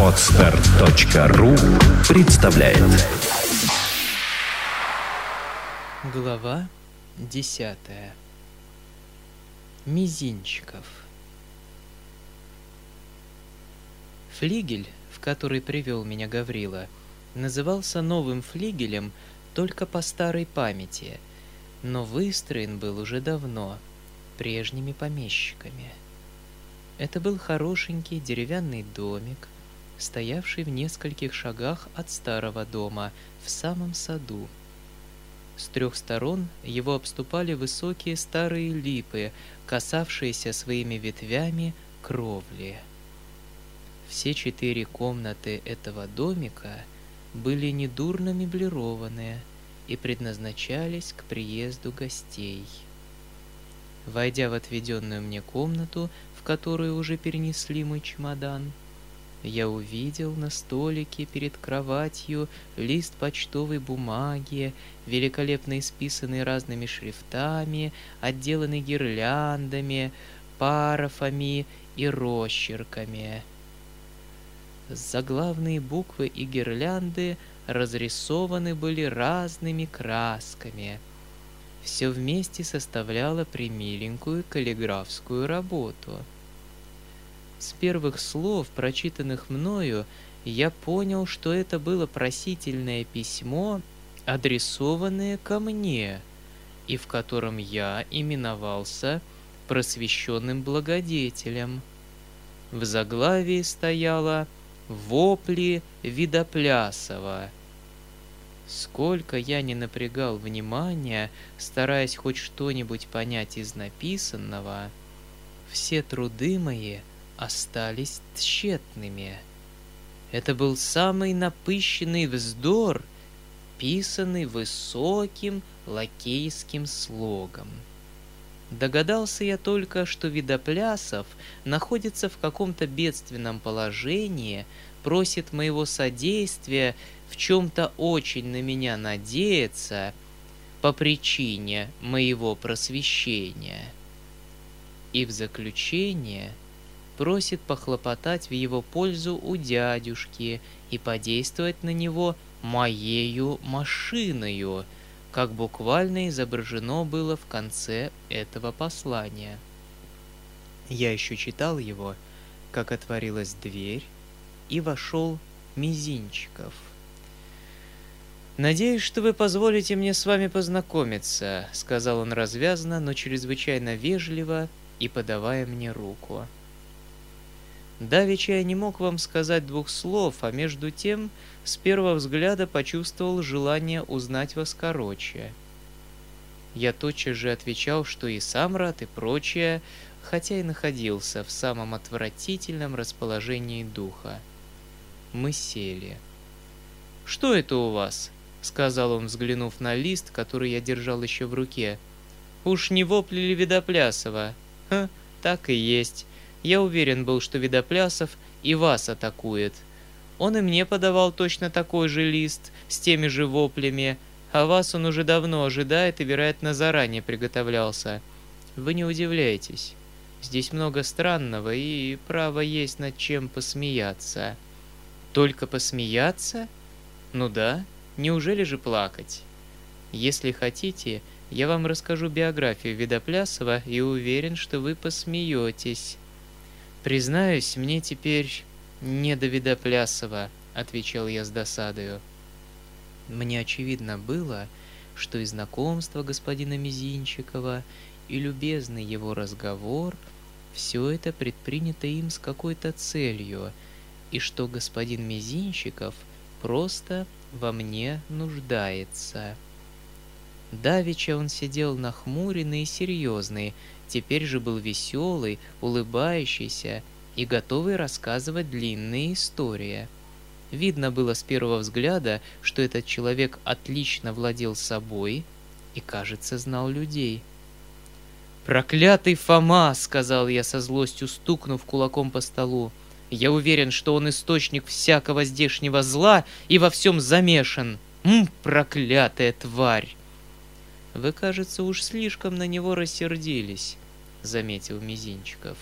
Отстар.ру представляет. Глава десятая. Мизинчиков. Флигель, в который привел меня Гаврила, назывался новым флигелем только по старой памяти, но выстроен был уже давно, прежними помещиками. Это был хорошенький деревянный домик, стоявший в нескольких шагах от старого дома, в самом саду. С трех сторон его обступали высокие старые липы, касавшиеся своими ветвями кровли. Все четыре комнаты этого домика были недурно меблированные и предназначались к приезду гостей. Войдя в отведенную мне комнату, которую уже перенесли мой чемодан, я увидел на столике перед кроватью лист почтовой бумаги, великолепно исписанный разными шрифтами, отделанный гирляндами, парафами и росчерками. Заглавные буквы и гирлянды разрисованы были разными красками. Все вместе составляло примиленькую каллиграфскую работу. С первых слов, прочитанных мною, я понял, что это было просительное письмо, адресованное ко мне, и в котором я именовался просвещенным благодетелем. В заглавии стояло Вопли Видоплясова. Сколько я не напрягал внимания, стараясь хоть что-нибудь понять из написанного, все труды мои остались тщетными. Это был самый напыщенный вздор, писанный высоким лакейским слогом. Догадался я только, что Видоплясов находится в каком-то бедственном положении, просит моего содействия, в чем-то очень на меня надеется по причине моего просвещения. И в заключение просит похлопотать в его пользу у дядюшки и подействовать на него моею машиною — как буквально изображено было в конце этого послания. Я еще читал его, как отворилась дверь, и вошел Мизинчиков. «Надеюсь, что вы позволите мне с вами познакомиться», — сказал он развязно, но чрезвычайно вежливо и подавая мне руку. Давеча я не мог вам сказать двух слов, а между тем с первого взгляда почувствовал желание узнать вас короче. Я тотчас же отвечал, что и сам рад, и прочее, хотя и находился в самом отвратительном расположении духа. Мы сели. «Что это у вас?» — сказал он, взглянув на лист, который я держал еще в руке. «Уж не вопли ли Видоплясова?» «Ха, так и есть. Я уверен был, что Видоплясов и вас атакует. Он и мне подавал точно такой же лист, с теми же воплями, а вас он уже давно ожидает и, вероятно, заранее приготовлялся. Вы не удивляйтесь. Здесь много странного, и право есть над чем посмеяться. Только посмеяться? Ну да, неужели же плакать? Если хотите, я вам расскажу биографию Видоплясова и уверен, что вы посмеетесь. Признаюсь, мне теперь не до Видоплясова, отвечал я с досадою. Мне очевидно было, что и знакомство господина Мизинчикова, и любезный его разговор — все это предпринято им с какой-то целью, и что господин Мизинчиков просто во мне нуждается. Давеча он сидел нахмуренный и серьезный, теперь же был веселый, улыбающийся и готовый рассказывать длинные истории. Видно было с первого взгляда, что этот человек отлично владел собой и, кажется, знал людей. «Проклятый Фома!» — сказал я со злостью, стукнув кулаком по столу. «Я уверен, что он источник всякого здешнего зла и во всем замешан. М, проклятая тварь!» «Вы, кажется, уж слишком на него рассердились», — заметил Мизинчиков.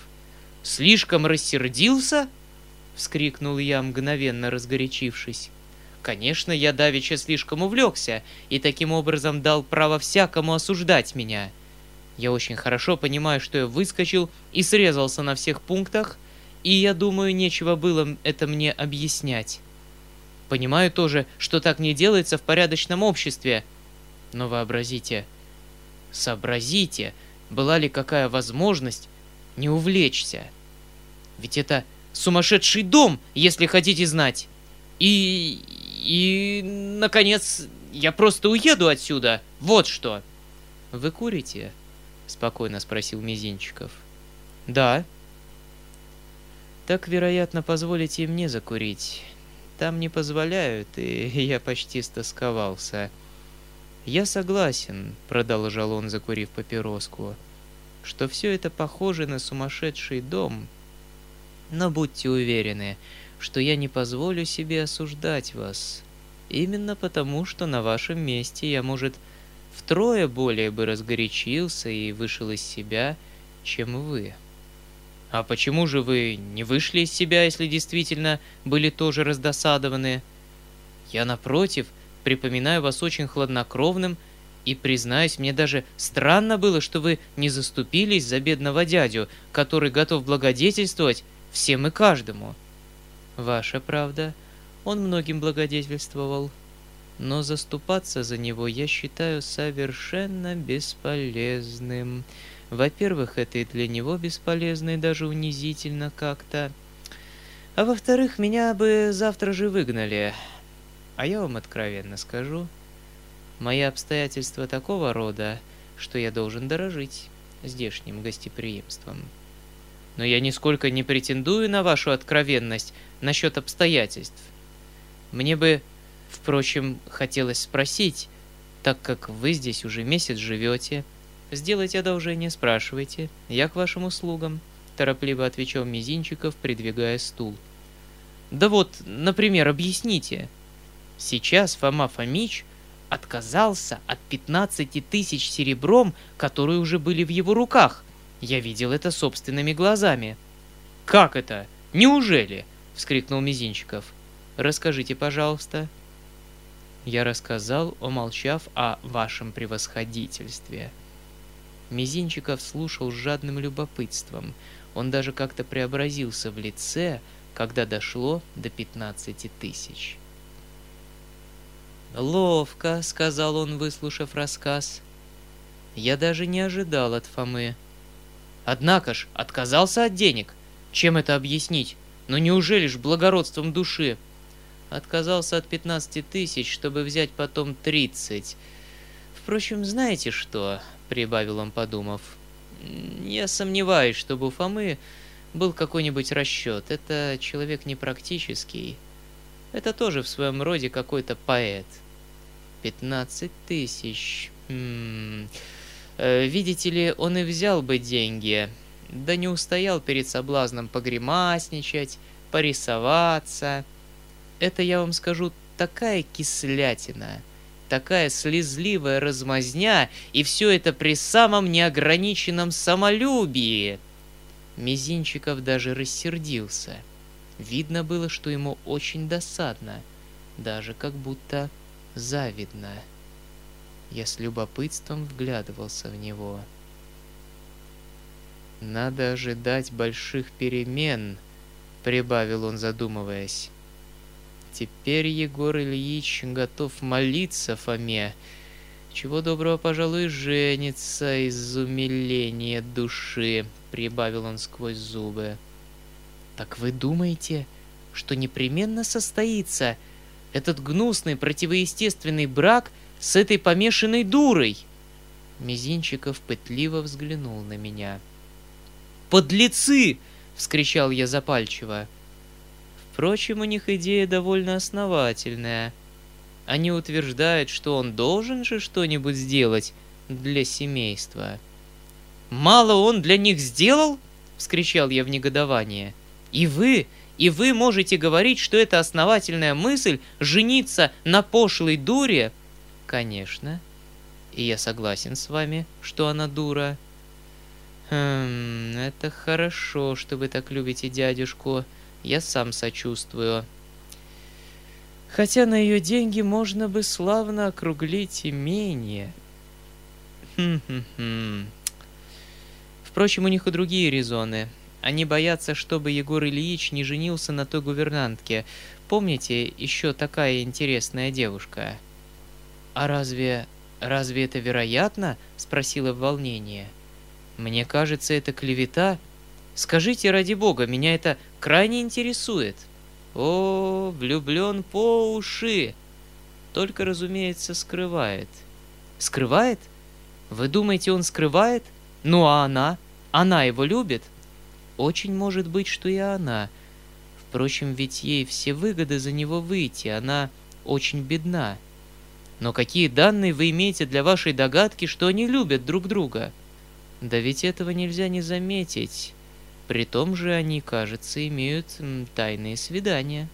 слишком рассердился?» — вскрикнул я, мгновенно разгорячившись. Конечно, я давеча слишком увлекся и таким образом дал право всякому осуждать меня. Я очень хорошо понимаю, что я выскочил и срезался на всех пунктах, и я думаю, нечего было это мне объяснять. Понимаю тоже, что так не делается в порядочном обществе. Но вообразите, сообразите, была ли какая возможность не увлечься. Ведь это сумасшедший дом, если хотите знать. И... и... наконец, я просто уеду отсюда. Вот что. Вы курите? Спокойно спросил Мизинчиков. Да. Так, вероятно, позволите мне закурить. Там не позволяют, и я почти стосковался. Я согласен, продолжал он, закурив папироску что все это похоже на сумасшедший дом. Но будьте уверены, что я не позволю себе осуждать вас. Именно потому, что на вашем месте я, может, втрое более бы разгорячился и вышел из себя, чем вы. А почему же вы не вышли из себя, если действительно были тоже раздосадованы? Я, напротив, припоминаю вас очень хладнокровным и, признаюсь, мне даже странно было, что вы не заступились за бедного дядю, который готов благодетельствовать всем и каждому. Ваша правда, он многим благодетельствовал. Но заступаться за него я считаю совершенно бесполезным. Во-первых, это и для него бесполезно и даже унизительно как-то. А во-вторых, меня бы завтра же выгнали. А я вам откровенно скажу, Мои обстоятельства такого рода, что я должен дорожить здешним гостеприимством. Но я нисколько не претендую на вашу откровенность насчет обстоятельств. Мне бы, впрочем, хотелось спросить, так как вы здесь уже месяц живете, сделайте одолжение, спрашивайте, я к вашим услугам, торопливо отвечал Мизинчиков, придвигая стул. Да вот, например, объясните. Сейчас Фома Фомич отказался от 15 тысяч серебром, которые уже были в его руках. Я видел это собственными глазами. «Как это? Неужели?» — вскрикнул Мизинчиков. «Расскажите, пожалуйста». Я рассказал, умолчав о вашем превосходительстве. Мизинчиков слушал с жадным любопытством. Он даже как-то преобразился в лице, когда дошло до 15 тысяч. «Ловко», — сказал он, выслушав рассказ. «Я даже не ожидал от Фомы». «Однако ж, отказался от денег. Чем это объяснить? Ну неужели ж благородством души?» «Отказался от 15 тысяч, чтобы взять потом 30. Впрочем, знаете что?» — прибавил он, подумав. «Я сомневаюсь, чтобы у Фомы был какой-нибудь расчет. Это человек непрактический. Это тоже в своем роде какой-то поэт». 15 тысяч. Э, видите ли, он и взял бы деньги, да не устоял перед соблазном погремасничать, порисоваться. Это, я вам скажу, такая кислятина, такая слезливая размазня, и все это при самом неограниченном самолюбии. Мизинчиков даже рассердился. Видно было, что ему очень досадно, даже как будто завидно. Я с любопытством вглядывался в него. «Надо ожидать больших перемен», — прибавил он, задумываясь. «Теперь Егор Ильич готов молиться Фоме. Чего доброго, пожалуй, женится из умиления души», — прибавил он сквозь зубы. «Так вы думаете, что непременно состоится?» Этот гнусный противоестественный брак с этой помешанной дурой. Мизинчиков пытливо взглянул на меня. «Подлецы!» — вскричал я запальчиво. Впрочем, у них идея довольно основательная. Они утверждают, что он должен же что-нибудь сделать для семейства. «Мало он для них сделал?» — вскричал я в негодование. «И вы и вы можете говорить, что это основательная мысль жениться на пошлой дуре? Конечно. И я согласен с вами, что она дура. Хм, это хорошо, что вы так любите дядюшку. Я сам сочувствую. Хотя на ее деньги можно бы славно округлить имение. Хм-хм-хм. Впрочем, у них и другие резоны. Они боятся, чтобы Егор Ильич не женился на той гувернантке. Помните, еще такая интересная девушка? А разве... разве это вероятно? Спросила в волнении. Мне кажется, это клевета. Скажите, ради бога, меня это крайне интересует. О, влюблен по уши. Только, разумеется, скрывает. Скрывает? Вы думаете, он скрывает? Ну а она? Она его любит? Очень может быть, что и она. Впрочем, ведь ей все выгоды за него выйти, она очень бедна. Но какие данные вы имеете для вашей догадки, что они любят друг друга? Да ведь этого нельзя не заметить. При том же они, кажется, имеют тайные свидания.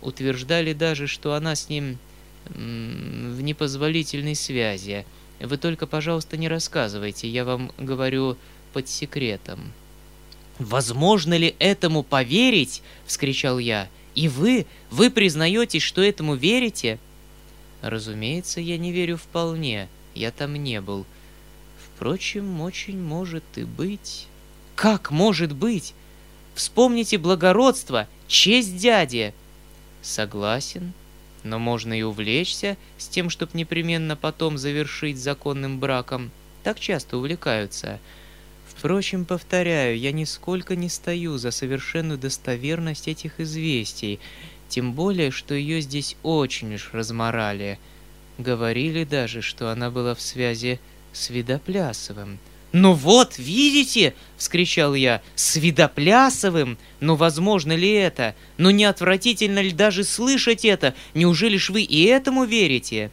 Утверждали даже, что она с ним в непозволительной связи. Вы только, пожалуйста, не рассказывайте, я вам говорю под секретом. «Возможно ли этому поверить?» — вскричал я. «И вы? Вы признаетесь, что этому верите?» «Разумеется, я не верю вполне. Я там не был. Впрочем, очень может и быть». «Как может быть? Вспомните благородство, честь дяди!» «Согласен, но можно и увлечься с тем, чтобы непременно потом завершить законным браком. Так часто увлекаются. Впрочем, повторяю, я нисколько не стою за совершенную достоверность этих известий, тем более, что ее здесь очень уж разморали. Говорили даже, что она была в связи с Видоплясовым. «Ну вот, видите!» — вскричал я. «С Видоплясовым? Ну возможно ли это? Ну не отвратительно ли даже слышать это? Неужели ж вы и этому верите?»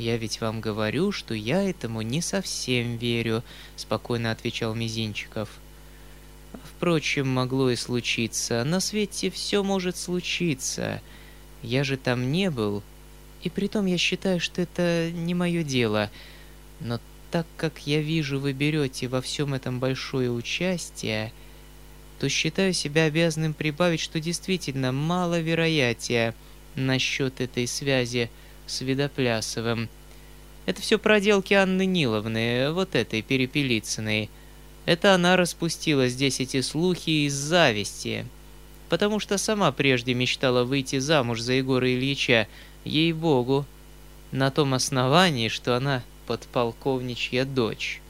«Я ведь вам говорю, что я этому не совсем верю», — спокойно отвечал Мизинчиков. «Впрочем, могло и случиться. На свете все может случиться. Я же там не был. И притом я считаю, что это не мое дело. Но так как я вижу, вы берете во всем этом большое участие, то считаю себя обязанным прибавить, что действительно мало вероятия насчет этой связи с Видоплясовым. Это все проделки Анны Ниловны, вот этой Перепелицыной. Это она распустила здесь эти слухи из зависти. Потому что сама прежде мечтала выйти замуж за Егора Ильича, ей-богу, на том основании, что она подполковничья дочь.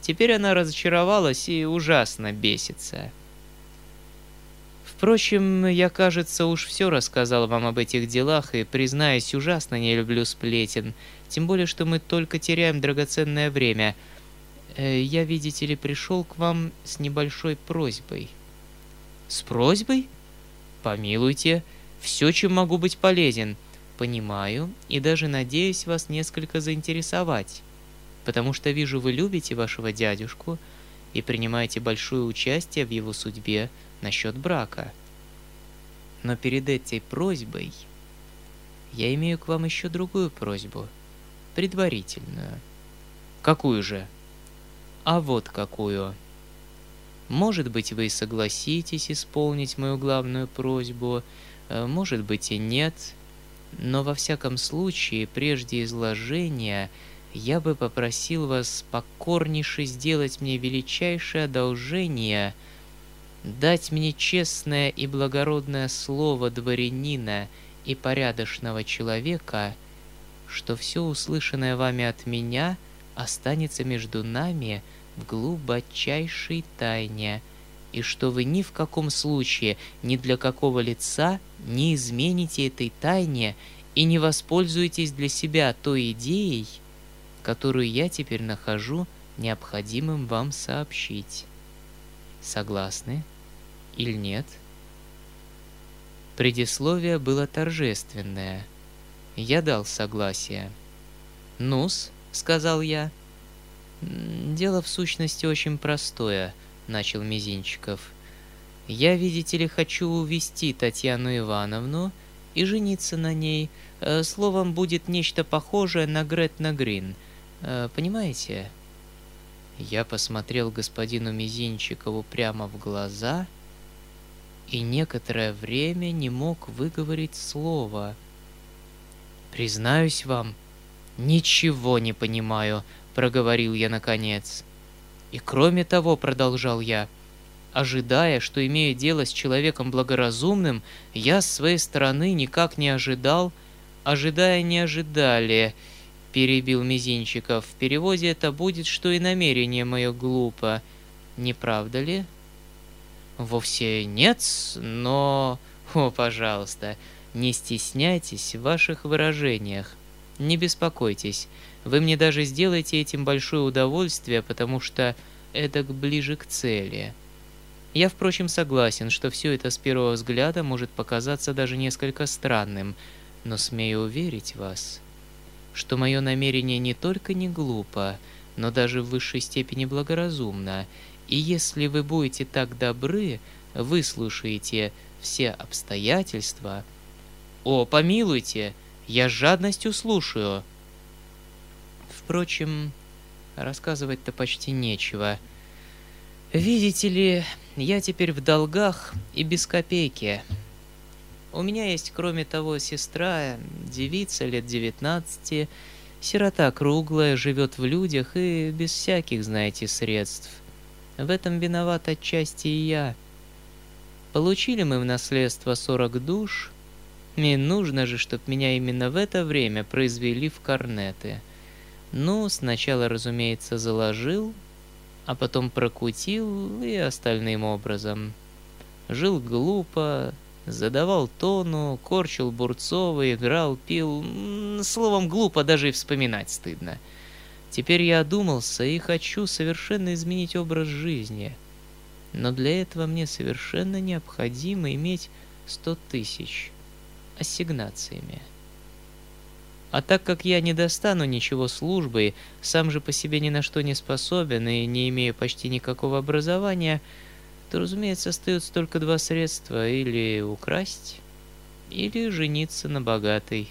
Теперь она разочаровалась и ужасно бесится. Впрочем, я, кажется, уж все рассказал вам об этих делах, и, признаюсь, ужасно не люблю сплетен, тем более, что мы только теряем драгоценное время. Э, я, видите ли, пришел к вам с небольшой просьбой. С просьбой? Помилуйте, все, чем могу быть полезен. Понимаю и даже надеюсь вас несколько заинтересовать, потому что вижу, вы любите вашего дядюшку и принимаете большое участие в его судьбе насчет брака. Но перед этой просьбой я имею к вам еще другую просьбу, предварительную. Какую же? А вот какую. Может быть, вы согласитесь исполнить мою главную просьбу, э, может быть и нет, но во всяком случае, прежде изложения, я бы попросил вас покорнейше сделать мне величайшее одолжение — дать мне честное и благородное слово дворянина и порядочного человека, что все услышанное вами от меня останется между нами в глубочайшей тайне, и что вы ни в каком случае ни для какого лица не измените этой тайне и не воспользуетесь для себя той идеей, которую я теперь нахожу необходимым вам сообщить. Согласны? Или нет? Предисловие было торжественное. Я дал согласие. «Ну-с», — сказал я. «Дело в сущности очень простое», — начал Мизинчиков. «Я, видите ли, хочу увести Татьяну Ивановну и жениться на ней. Э, словом, будет нечто похожее на Гретна Грин. Э, понимаете?» Я посмотрел господину Мизинчикову прямо в глаза и некоторое время не мог выговорить слова. «Признаюсь вам, ничего не понимаю», — проговорил я наконец. «И кроме того», — продолжал я, — ожидая, что имея дело с человеком благоразумным, я с своей стороны никак не ожидал, ожидая не ожидали, перебил Мизинчиков. В переводе это будет, что и намерение мое глупо. Не правда ли? Вовсе нет, но... О, пожалуйста, не стесняйтесь в ваших выражениях. Не беспокойтесь, вы мне даже сделаете этим большое удовольствие, потому что это ближе к цели. Я, впрочем, согласен, что все это с первого взгляда может показаться даже несколько странным, но смею уверить вас, что мое намерение не только не глупо, но даже в высшей степени благоразумно, и если вы будете так добры, выслушаете все обстоятельства... О, помилуйте, я с жадностью слушаю. Впрочем, рассказывать-то почти нечего. Видите ли, я теперь в долгах и без копейки. У меня есть, кроме того, сестра, девица лет девятнадцати, сирота круглая, живет в людях и без всяких, знаете, средств. В этом виноват отчасти и я. Получили мы в наследство сорок душ, и нужно же, чтоб меня именно в это время произвели в корнеты. Ну, сначала, разумеется, заложил, а потом прокутил и остальным образом. Жил глупо, задавал тону, корчил Бурцова, играл, пил. Словом, глупо даже и вспоминать стыдно. — Теперь я одумался и хочу совершенно изменить образ жизни. Но для этого мне совершенно необходимо иметь сто тысяч ассигнациями. А так как я не достану ничего службой, сам же по себе ни на что не способен и не имею почти никакого образования, то, разумеется, остается только два средства – или украсть, или жениться на богатой.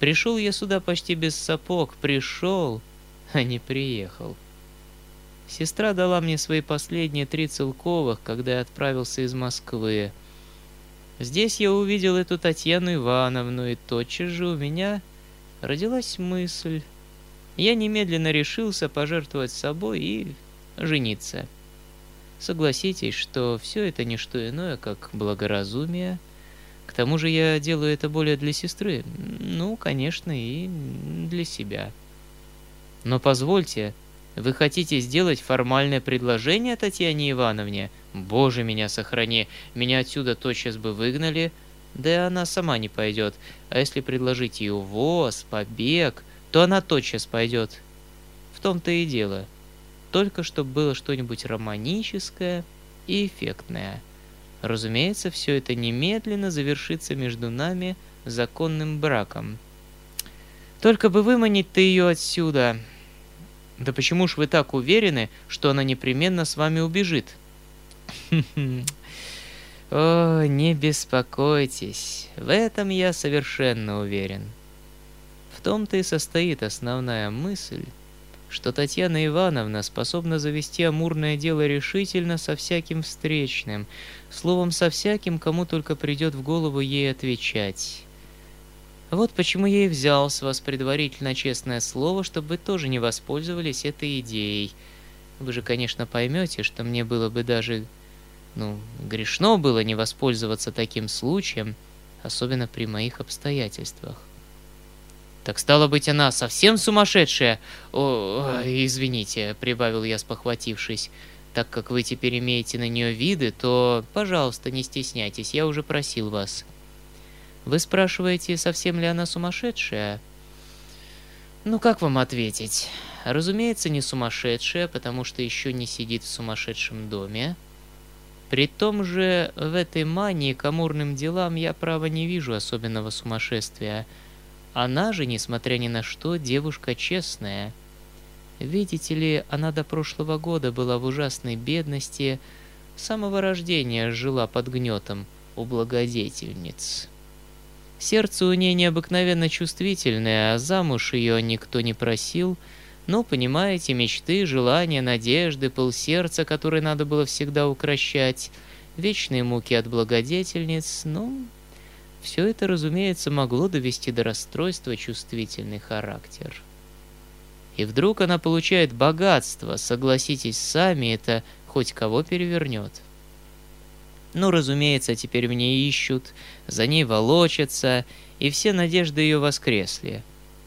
Пришел я сюда почти без сапог, пришел, а не приехал. Сестра дала мне свои последние три целковых, когда я отправился из Москвы. Здесь я увидел эту Татьяну Ивановну, и тотчас же у меня родилась мысль. Я немедленно решился пожертвовать собой и жениться. Согласитесь, что все это не что иное, как благоразумие. К тому же я делаю это более для сестры, ну, конечно, и для себя. Но позвольте, вы хотите сделать формальное предложение Татьяне Ивановне? Боже, меня сохрани, меня отсюда тотчас бы выгнали. Да и она сама не пойдет. А если предложить ей увоз, побег, то она тотчас пойдет. В том-то и дело. Только чтобы было что-нибудь романическое и эффектное. Разумеется, все это немедленно завершится между нами законным браком. Только бы выманить-то ее отсюда. Да почему ж вы так уверены, что она непременно с вами убежит? О, не беспокойтесь, в этом я совершенно уверен. В том-то и состоит основная мысль, что Татьяна Ивановна способна завести амурное дело решительно со всяким встречным, словом, со всяким, кому только придет в голову ей отвечать. Вот почему я и взял с вас предварительно честное слово, чтобы вы тоже не воспользовались этой идеей. Вы же, конечно, поймете, что мне было бы даже, ну, грешно было не воспользоваться таким случаем, особенно при моих обстоятельствах. Так стало быть, она совсем сумасшедшая? О, извините, прибавил я, спохватившись. Так как вы теперь имеете на нее виды, то, пожалуйста, не стесняйтесь, я уже просил вас. — вы спрашиваете, совсем ли она сумасшедшая? Ну как вам ответить? Разумеется, не сумасшедшая, потому что еще не сидит в сумасшедшем доме. При том же в этой мании к амурным делам я, право, не вижу особенного сумасшествия. Она же, несмотря ни на что, девушка честная. Видите ли, она до прошлого года была в ужасной бедности, с самого рождения жила под гнетом у благодетельниц. Сердце у ней необыкновенно чувствительное, а замуж ее никто не просил, Ну, понимаете, мечты, желания, надежды, пыл сердца, который надо было всегда укращать, вечные муки от благодетельниц, ну, все это, разумеется, могло довести до расстройства чувствительный характер. И вдруг она получает богатство, согласитесь сами, это хоть кого перевернет. Ну, разумеется, теперь мне ищут, за ней волочатся, и все надежды ее воскресли.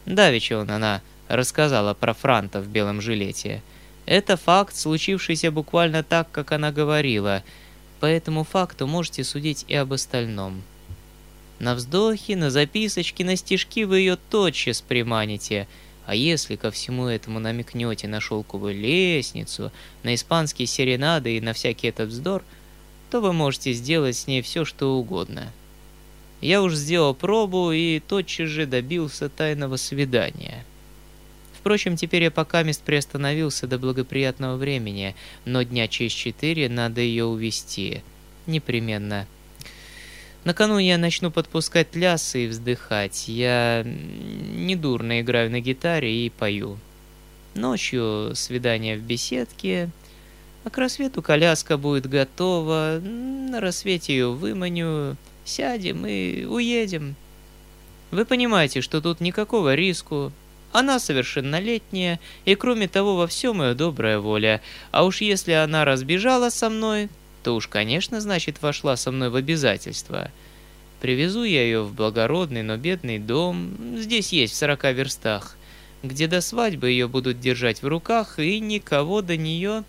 Давеча он она рассказала про Франта в белом жилете. Это факт, случившийся буквально так, как она говорила. По этому факту можете судить и об остальном. На вздохи, на записочки, на стишки вы ее тотчас приманите. А если ко всему этому намекнете на шелковую лестницу, на испанские серенады и на всякий этот вздор, то вы можете сделать с ней все, что угодно. Я уж сделал пробу и тотчас же добился тайного свидания. Впрочем, теперь я пока мест приостановился до благоприятного времени, но дня через четыре надо ее увести. Непременно. Накануне я начну подпускать лясы и вздыхать. Я недурно играю на гитаре и пою. Ночью свидание в беседке, а к рассвету коляска будет готова. На рассвете ее выманю, сядем и уедем. Вы понимаете, что тут никакого риску. Она совершеннолетняя, и кроме того во всем ее добрая воля. А уж если она разбежала со мной, то уж, конечно, значит, вошла со мной в обязательства. Привезу я ее в благородный, но бедный дом, здесь есть в сорока верстах, где до свадьбы ее будут держать в руках, и никого до нее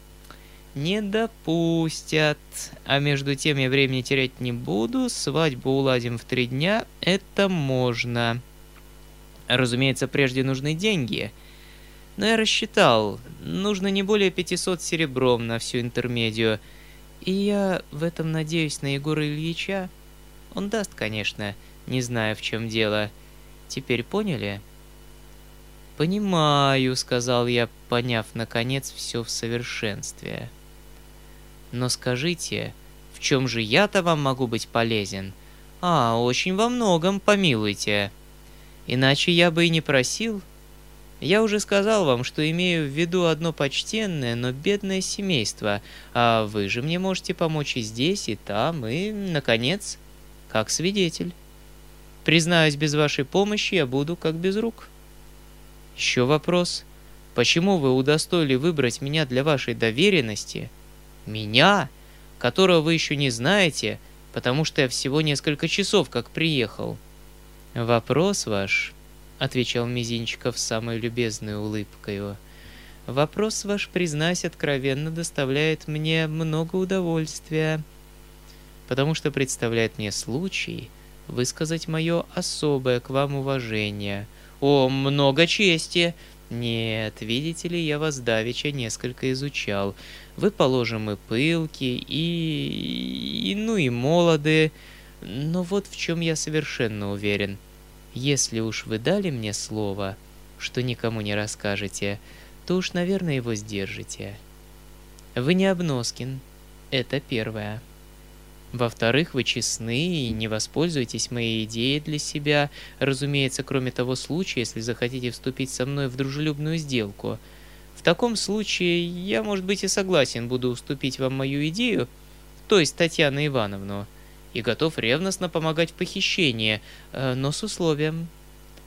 не допустят. А между тем я времени терять не буду, свадьбу уладим в три дня, это можно. Разумеется, прежде нужны деньги. Но я рассчитал, нужно не более 500 серебром на всю интермедию – и я в этом надеюсь на Егора Ильича. Он даст, конечно, не знаю, в чем дело. Теперь поняли? «Понимаю», — сказал я, поняв, наконец, все в совершенстве. «Но скажите, в чем же я-то вам могу быть полезен?» «А, очень во многом, помилуйте. Иначе я бы и не просил», я уже сказал вам, что имею в виду одно почтенное, но бедное семейство, а вы же мне можете помочь и здесь, и там, и, наконец, как свидетель. Признаюсь, без вашей помощи я буду как без рук. Еще вопрос. Почему вы удостоили выбрать меня для вашей доверенности? Меня, которого вы еще не знаете, потому что я всего несколько часов как приехал. Вопрос ваш отвечал Мизинчиков с самой любезной улыбкой. Вопрос ваш, признаюсь откровенно, доставляет мне много удовольствия, потому что представляет мне случай высказать мое особое к вам уважение. О, много чести! Нет, видите ли, я вас давеча несколько изучал. Вы, положим, и пылки, и... и ну и молоды. Но вот в чем я совершенно уверен — если уж вы дали мне слово, что никому не расскажете, то уж, наверное, его сдержите. Вы не обноскин. Это первое. Во-вторых, вы честны и не воспользуетесь моей идеей для себя, разумеется, кроме того случая, если захотите вступить со мной в дружелюбную сделку. В таком случае я, может быть, и согласен буду уступить вам мою идею, то есть Татьяну Ивановну – и готов ревностно помогать в похищении, э, но с условием.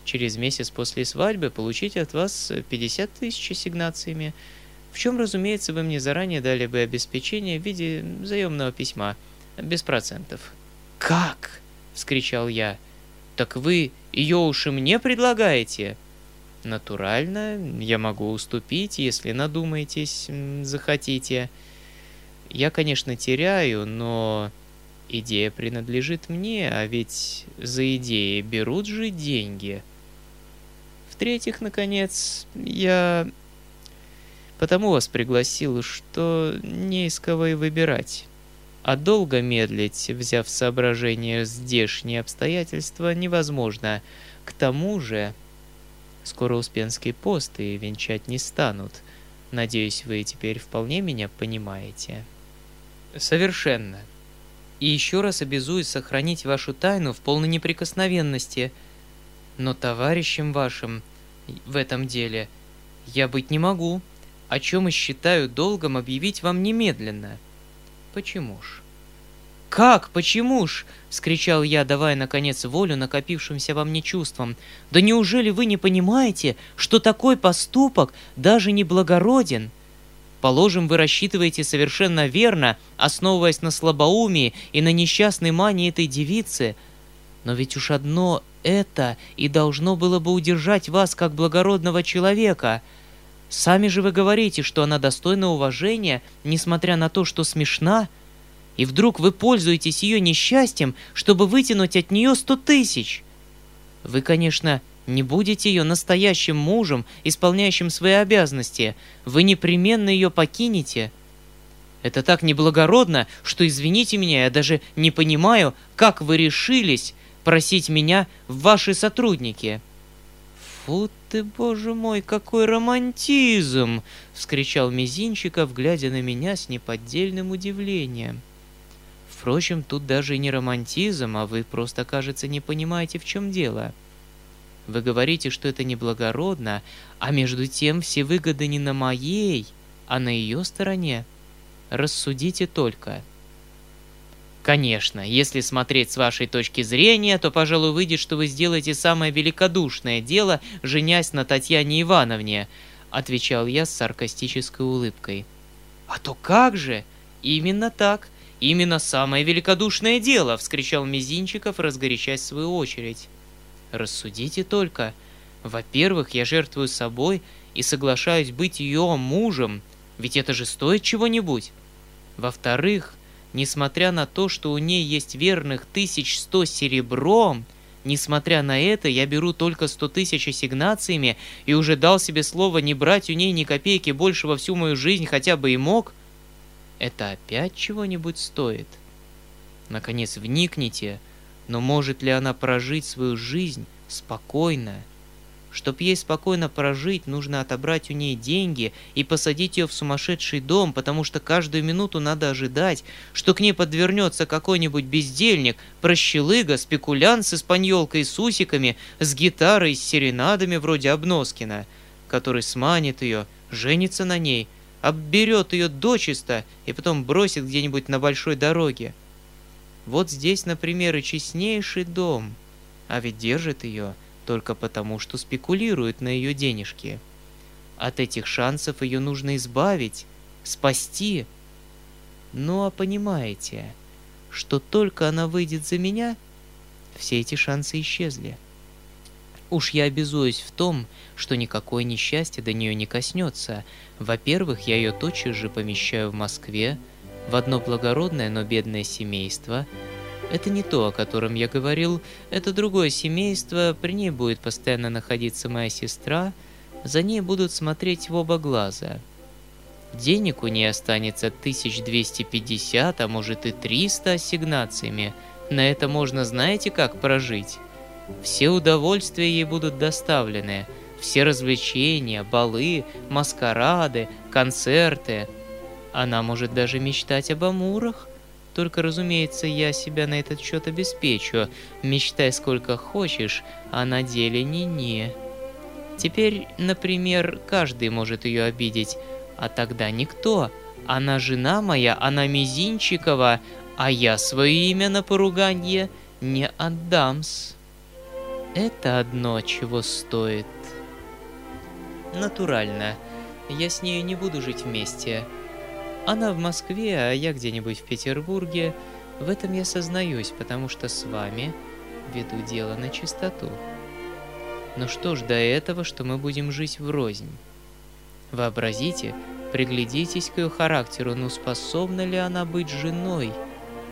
Через месяц после свадьбы получить от вас 50 тысяч ассигнациями, в чем, разумеется, вы мне заранее дали бы обеспечение в виде заемного письма, без процентов. «Как?» — вскричал я. «Так вы ее уж и мне предлагаете?» «Натурально, я могу уступить, если надумаетесь, захотите. Я, конечно, теряю, но Идея принадлежит мне, а ведь за идеи берут же деньги. В-третьих, наконец, я потому вас пригласил, что не из кого и выбирать. А долго медлить, взяв в соображение здешние обстоятельства, невозможно. К тому же, скоро Успенский пост и венчать не станут. Надеюсь, вы теперь вполне меня понимаете. Совершенно и еще раз обязуюсь сохранить вашу тайну в полной неприкосновенности. Но товарищем вашим в этом деле Я быть не могу, о чем и считаю долгом объявить вам немедленно. Почему ж? «Как? Почему ж?» — вскричал я, давая, наконец, волю накопившимся во мне чувствам. «Да неужели вы не понимаете, что такой поступок даже не благороден?» Положим, вы рассчитываете совершенно верно, основываясь на слабоумии и на несчастной мании этой девицы. Но ведь уж одно это и должно было бы удержать вас как благородного человека. Сами же вы говорите, что она достойна уважения, несмотря на то, что смешна — и вдруг вы пользуетесь ее несчастьем, чтобы вытянуть от нее сто тысяч. Вы, конечно, не будете ее настоящим мужем, исполняющим свои обязанности. Вы непременно ее покинете. Это так неблагородно, что, извините меня, я даже не понимаю, как вы решились просить меня в ваши сотрудники. «Фу ты, боже мой, какой романтизм!» — вскричал Мизинчиков, глядя на меня с неподдельным удивлением. Впрочем, тут даже и не романтизм, а вы просто, кажется, не понимаете, в чем дело. Вы говорите, что это неблагородно, а между тем все выгоды не на моей, а на ее стороне. Рассудите только. Конечно, если смотреть с вашей точки зрения, то, пожалуй, выйдет, что вы сделаете самое великодушное дело, женясь на Татьяне Ивановне, отвечал я с саркастической улыбкой. А то как же? Именно так. «Именно самое великодушное дело!» — вскричал Мизинчиков, разгорячась в свою очередь. «Рассудите только. Во-первых, я жертвую собой и соглашаюсь быть ее мужем, ведь это же стоит чего-нибудь. Во-вторых, несмотря на то, что у ней есть верных тысяч сто серебром, несмотря на это, я беру только сто тысяч ассигнациями и уже дал себе слово не брать у ней ни копейки больше во всю мою жизнь, хотя бы и мог — это опять чего-нибудь стоит? Наконец вникните, но может ли она прожить свою жизнь спокойно? Чтоб ей спокойно прожить, нужно отобрать у ней деньги и посадить ее в сумасшедший дом, потому что каждую минуту надо ожидать, что к ней подвернется какой-нибудь бездельник, прощелыга, спекулянт с испаньолкой и с усиками, с гитарой и с серенадами вроде Обноскина, который сманит ее, женится на ней, обберет ее дочисто и потом бросит где-нибудь на большой дороге. Вот здесь, например, и честнейший дом, а ведь держит ее только потому, что спекулирует на ее денежки. От этих шансов ее нужно избавить, спасти. Ну а понимаете, что только она выйдет за меня, все эти шансы исчезли. Уж я обязуюсь в том, что никакое несчастье до нее не коснется. Во-первых, я ее тотчас же помещаю в Москве, в одно благородное, но бедное семейство. Это не то, о котором я говорил, это другое семейство, при ней будет постоянно находиться моя сестра, за ней будут смотреть в оба глаза. Денег у нее останется 1250, а может и 300 ассигнациями. На это можно знаете как прожить? Все удовольствия ей будут доставлены, все развлечения, балы, маскарады, концерты. Она может даже мечтать об амурах. Только, разумеется, я себя на этот счет обеспечу. Мечтай сколько хочешь, а на деле не-не. Теперь, например, каждый может ее обидеть, а тогда никто. Она жена моя, она Мизинчикова, а я свое имя на поруганье не отдамс. Это одно чего стоит. Натурально. Я с нею не буду жить вместе. Она в Москве, а я где-нибудь в Петербурге. В этом я сознаюсь, потому что с вами веду дело на чистоту. Но что ж до этого, что мы будем жить врознь? Вообразите, приглядитесь к ее характеру, ну способна ли она быть женой –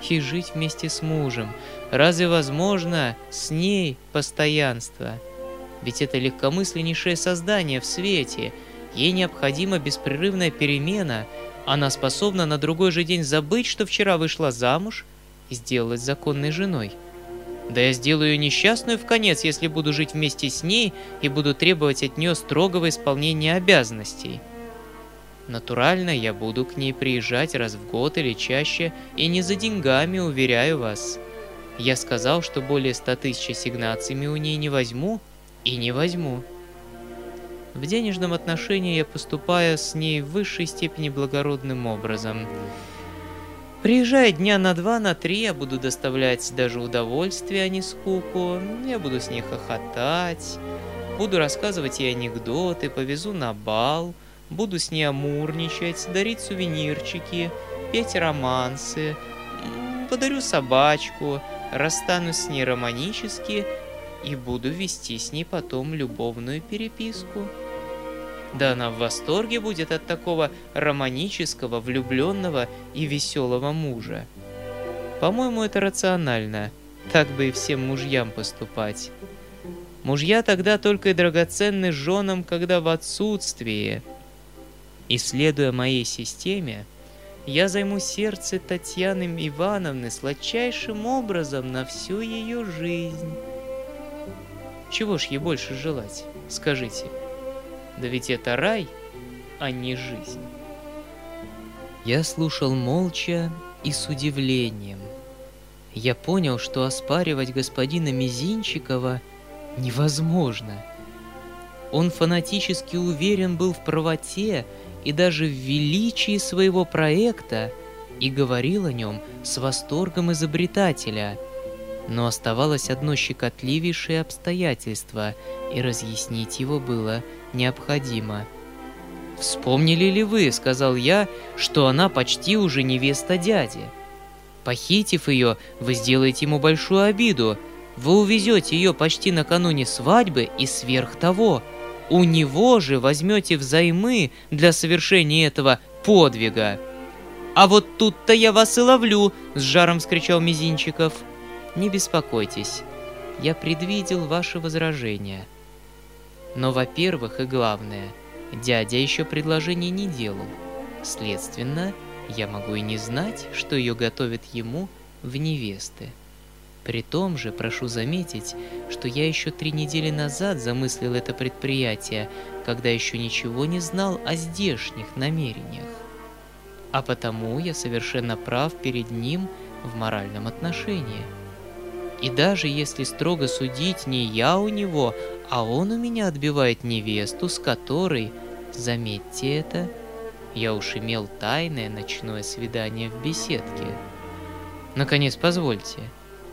и жить вместе с мужем. Разве возможно с ней постоянство? Ведь это легкомысленнейшее создание в свете. Ей необходима беспрерывная перемена. Она способна на другой же день забыть, что вчера вышла замуж и сделалась законной женой. Да я сделаю ее несчастную в конец, если буду жить вместе с ней и буду требовать от нее строгого исполнения обязанностей. Натурально, я буду к ней приезжать раз в год или чаще, и не за деньгами, уверяю вас. Я сказал, что более ста тысяч ассигнациями у ней не возьму, и не возьму. В денежном отношении я поступаю с ней в высшей степени благородным образом. Приезжая дня на два, на три, я буду доставлять даже удовольствие, а не скуку. Я буду с ней хохотать, буду рассказывать ей анекдоты, повезу на бал, буду с ней амурничать, дарить сувенирчики, петь романсы, подарю собачку, расстанусь с ней романически и буду вести с ней потом любовную переписку. Да она в восторге будет от такого романического, влюбленного и веселого мужа. По-моему, это рационально. Так бы и всем мужьям поступать. Мужья тогда только и драгоценны женам, когда в отсутствии. Исследуя моей системе, я займу сердце Татьяны Ивановны сладчайшим образом на всю ее жизнь. Чего ж ей больше желать, скажите? Да ведь это рай, а не жизнь. Я слушал молча и с удивлением. Я понял, что оспаривать господина Мизинчикова невозможно. Он фанатически уверен был в правоте и даже в величии своего проекта и говорил о нем с восторгом изобретателя. Но оставалось одно щекотливейшее обстоятельство, и разъяснить его было необходимо. «Вспомнили ли вы, — сказал я, — что она почти уже невеста дяди? Похитив ее, вы сделаете ему большую обиду. Вы увезете ее почти накануне свадьбы и сверх того. У него же возьмете взаймы для совершения этого подвига. «А вот тут-то я вас и ловлю!» — с жаром вскричал Мизинчиков. «Не беспокойтесь, я предвидел ваше возражение. Но, во-первых, и главное, дядя еще предложение не делал. Следственно, я могу и не знать, что ее готовят ему в невесты. При том же, прошу заметить, что я еще три недели назад замыслил это предприятие, когда еще ничего не знал о здешних намерениях. А потому я совершенно прав перед ним в моральном отношении. И даже если строго судить, не я у него, а он у меня отбивает невесту, с которой, заметьте это, я уж имел тайное ночное свидание в беседке. Наконец, позвольте,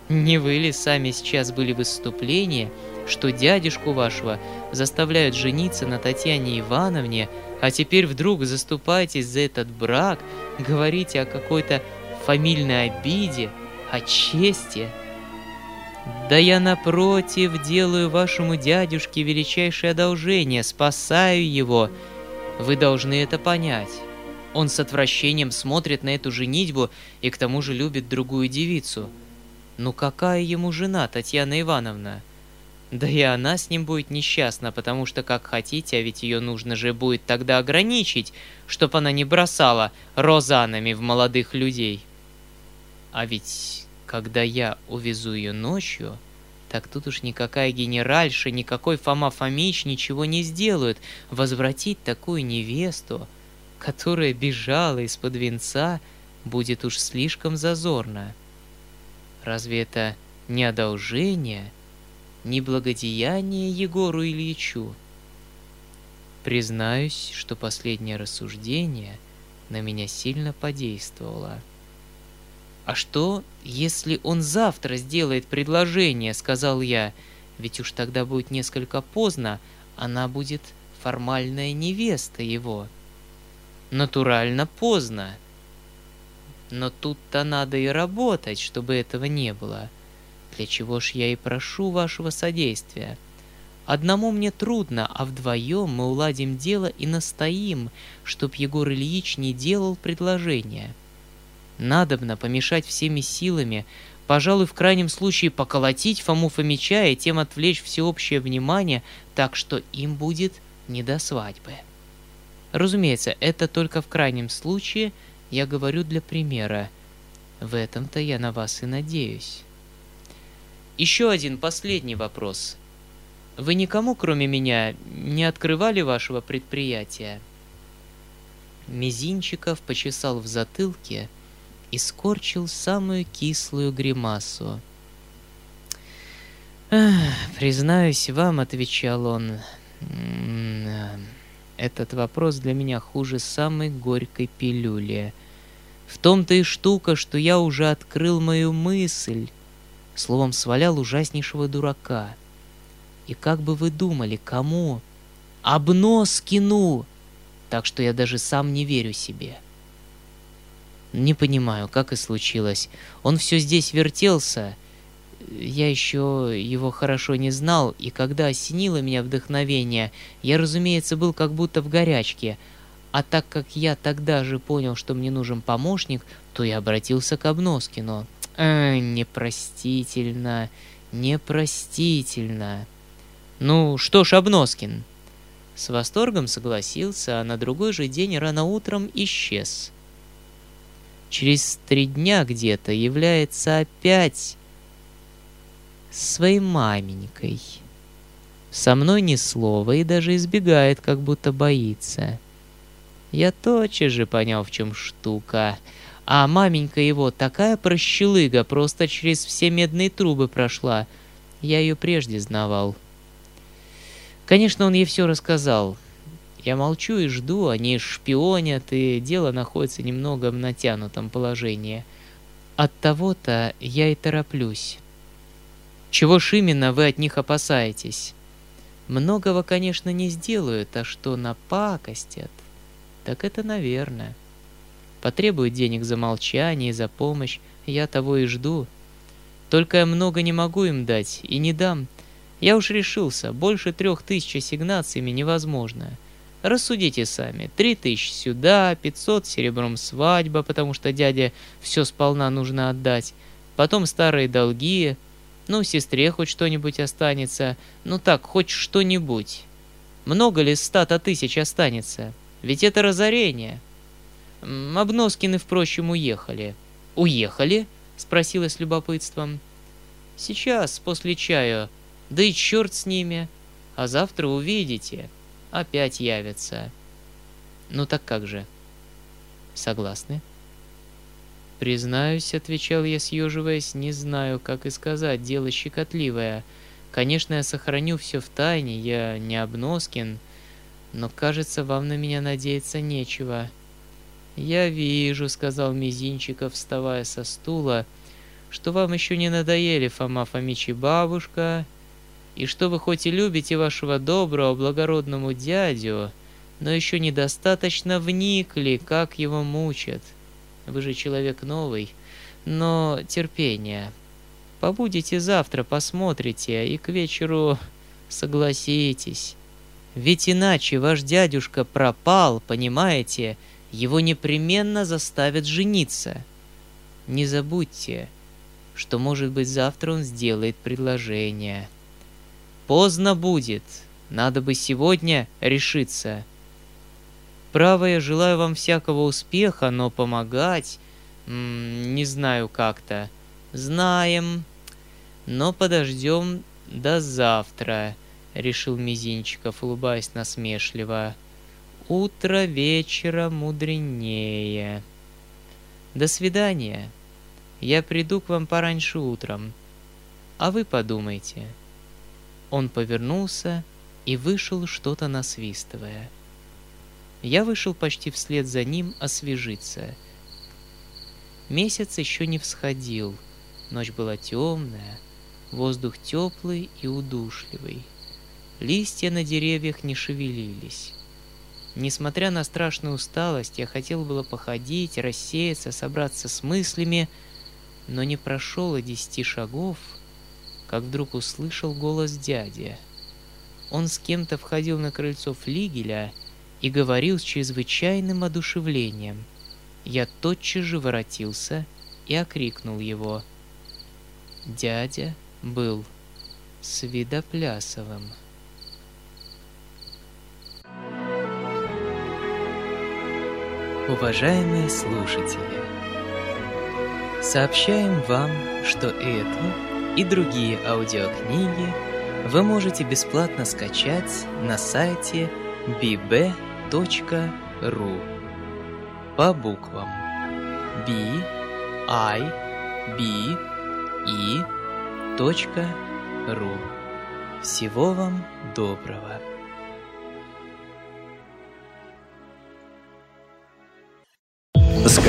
не вы ли сами сейчас были в что дядюшку вашего заставляют жениться на Татьяне Ивановне, а теперь вдруг заступаетесь за этот брак, говорите о какой-то фамильной обиде, о чести? Да я напротив делаю вашему дядюшке величайшее одолжение, спасаю его. Вы должны это понять. Он с отвращением смотрит на эту женитьбу и к тому же любит другую девицу. Ну какая ему жена, Татьяна Ивановна? Да и она с ним будет несчастна, потому что как хотите, а ведь ее нужно же будет тогда ограничить, чтоб она не бросала розанами в молодых людей. А ведь когда я увезу ее ночью, так тут уж никакая генеральша, никакой Фома Фомич ничего не сделают. Возвратить такую невесту, которая бежала из-под венца, будет уж слишком зазорно. Разве это не одолжение, не благодеяние Егору Ильичу? Признаюсь, что последнее рассуждение на меня сильно подействовало. «А что, если он завтра сделает предложение?» — сказал я. «Ведь уж тогда будет несколько поздно, она будет формальная невеста его». «Натурально поздно», но тут-то надо и работать, чтобы этого не было. Для чего ж я и прошу вашего содействия. Одному мне трудно, а вдвоем мы уладим дело и настоим, чтоб Егор Ильич не делал предложения. Надобно помешать всеми силами, пожалуй, в крайнем случае поколотить Фому Фомича и тем отвлечь всеобщее внимание, так что им будет не до свадьбы. Разумеется, это только в крайнем случае – я говорю для примера. В этом-то я на вас и надеюсь. Еще один последний вопрос. Вы никому, кроме меня, не открывали вашего предприятия? Мизинчиков почесал в затылке и скорчил самую кислую гримасу. «Признаюсь вам», — отвечал он, Этот вопрос для меня хуже самой горькой пилюли. В том-то и штука, что я уже открыл мою мысль. Словом, свалял ужаснейшего дурака. И как бы вы думали, кому? Обнос кину! Так что я даже сам не верю себе. Не понимаю, как и случилось. Он все здесь вертелся, я еще его хорошо не знал, и когда осенило меня вдохновение, я, разумеется, был как будто в горячке. А так как я тогда же понял, что мне нужен помощник, то я обратился к Обноскину. Э, непростительно, непростительно. Ну что ж, Обноскин? С восторгом согласился, а на другой же день рано утром исчез. Через три дня где-то является опять своей маменькой. Со мной ни слова и даже избегает, как будто боится. Я тотчас же понял, в чем штука. А маменька его такая прощелыга, просто через все медные трубы прошла. Я ее прежде знавал. Конечно, он ей все рассказал. Я молчу и жду, они шпионят, и дело находится немного в натянутом положении. От того-то я и тороплюсь. Чего ж именно вы от них опасаетесь? Многого, конечно, не сделают, а что напакостят, так это наверное. Потребуют денег за молчание и за помощь, я того и жду. Только я много не могу им дать и не дам. Я уж решился, больше трех тысяч ассигнациями невозможно. Рассудите сами. Три тысячи сюда, пятьсот серебром свадьба, потому что дяде все сполна нужно отдать. Потом старые долги, ну, сестре хоть что-нибудь останется. Ну так, хоть что-нибудь. Много ли ста-то тысяч останется? Ведь это разорение. Обноскины, впрочем, уехали. Уехали? Спросила с любопытством. Сейчас, после чаю. Да и черт с ними. А завтра увидите. Опять явятся. Ну так как же? Согласны? «Признаюсь», — отвечал я, съеживаясь, — «не знаю, как и сказать, дело щекотливое. Конечно, я сохраню все в тайне, я не обноскин, но, кажется, вам на меня надеяться нечего». «Я вижу», — сказал Мизинчиков, вставая со стула, — «что вам еще не надоели Фома Фомич и бабушка, и что вы хоть и любите вашего доброго, благородному дядю, но еще недостаточно вникли, как его мучат». Вы же человек новый. Но терпение. Побудете завтра, посмотрите, и к вечеру согласитесь. Ведь иначе ваш дядюшка пропал, понимаете? Его непременно заставят жениться. Не забудьте, что, может быть, завтра он сделает предложение. Поздно будет, надо бы сегодня решиться. Право, я желаю вам всякого успеха, но помогать... М не знаю как-то. Знаем. Но подождем до завтра, решил Мизинчиков, улыбаясь насмешливо. Утро вечера мудренее. До свидания. Я приду к вам пораньше утром. А вы подумайте. Он повернулся и вышел что-то насвистывая. Я вышел почти вслед за ним освежиться. Месяц еще не всходил, ночь была темная, воздух теплый и удушливый. Листья на деревьях не шевелились. Несмотря на страшную усталость, я хотел было походить, рассеяться, собраться с мыслями, но не прошел и десяти шагов, как вдруг услышал голос дяди. Он с кем-то входил на крыльцо флигеля — и говорил с чрезвычайным одушевлением. Я тотчас же воротился и окрикнул его. Дядя был Свидоплясовым. Уважаемые слушатели, сообщаем вам, что эту и другие аудиокниги вы можете бесплатно скачать на сайте bb ру по буквам B, I, B, E, ру. Всего вам доброго!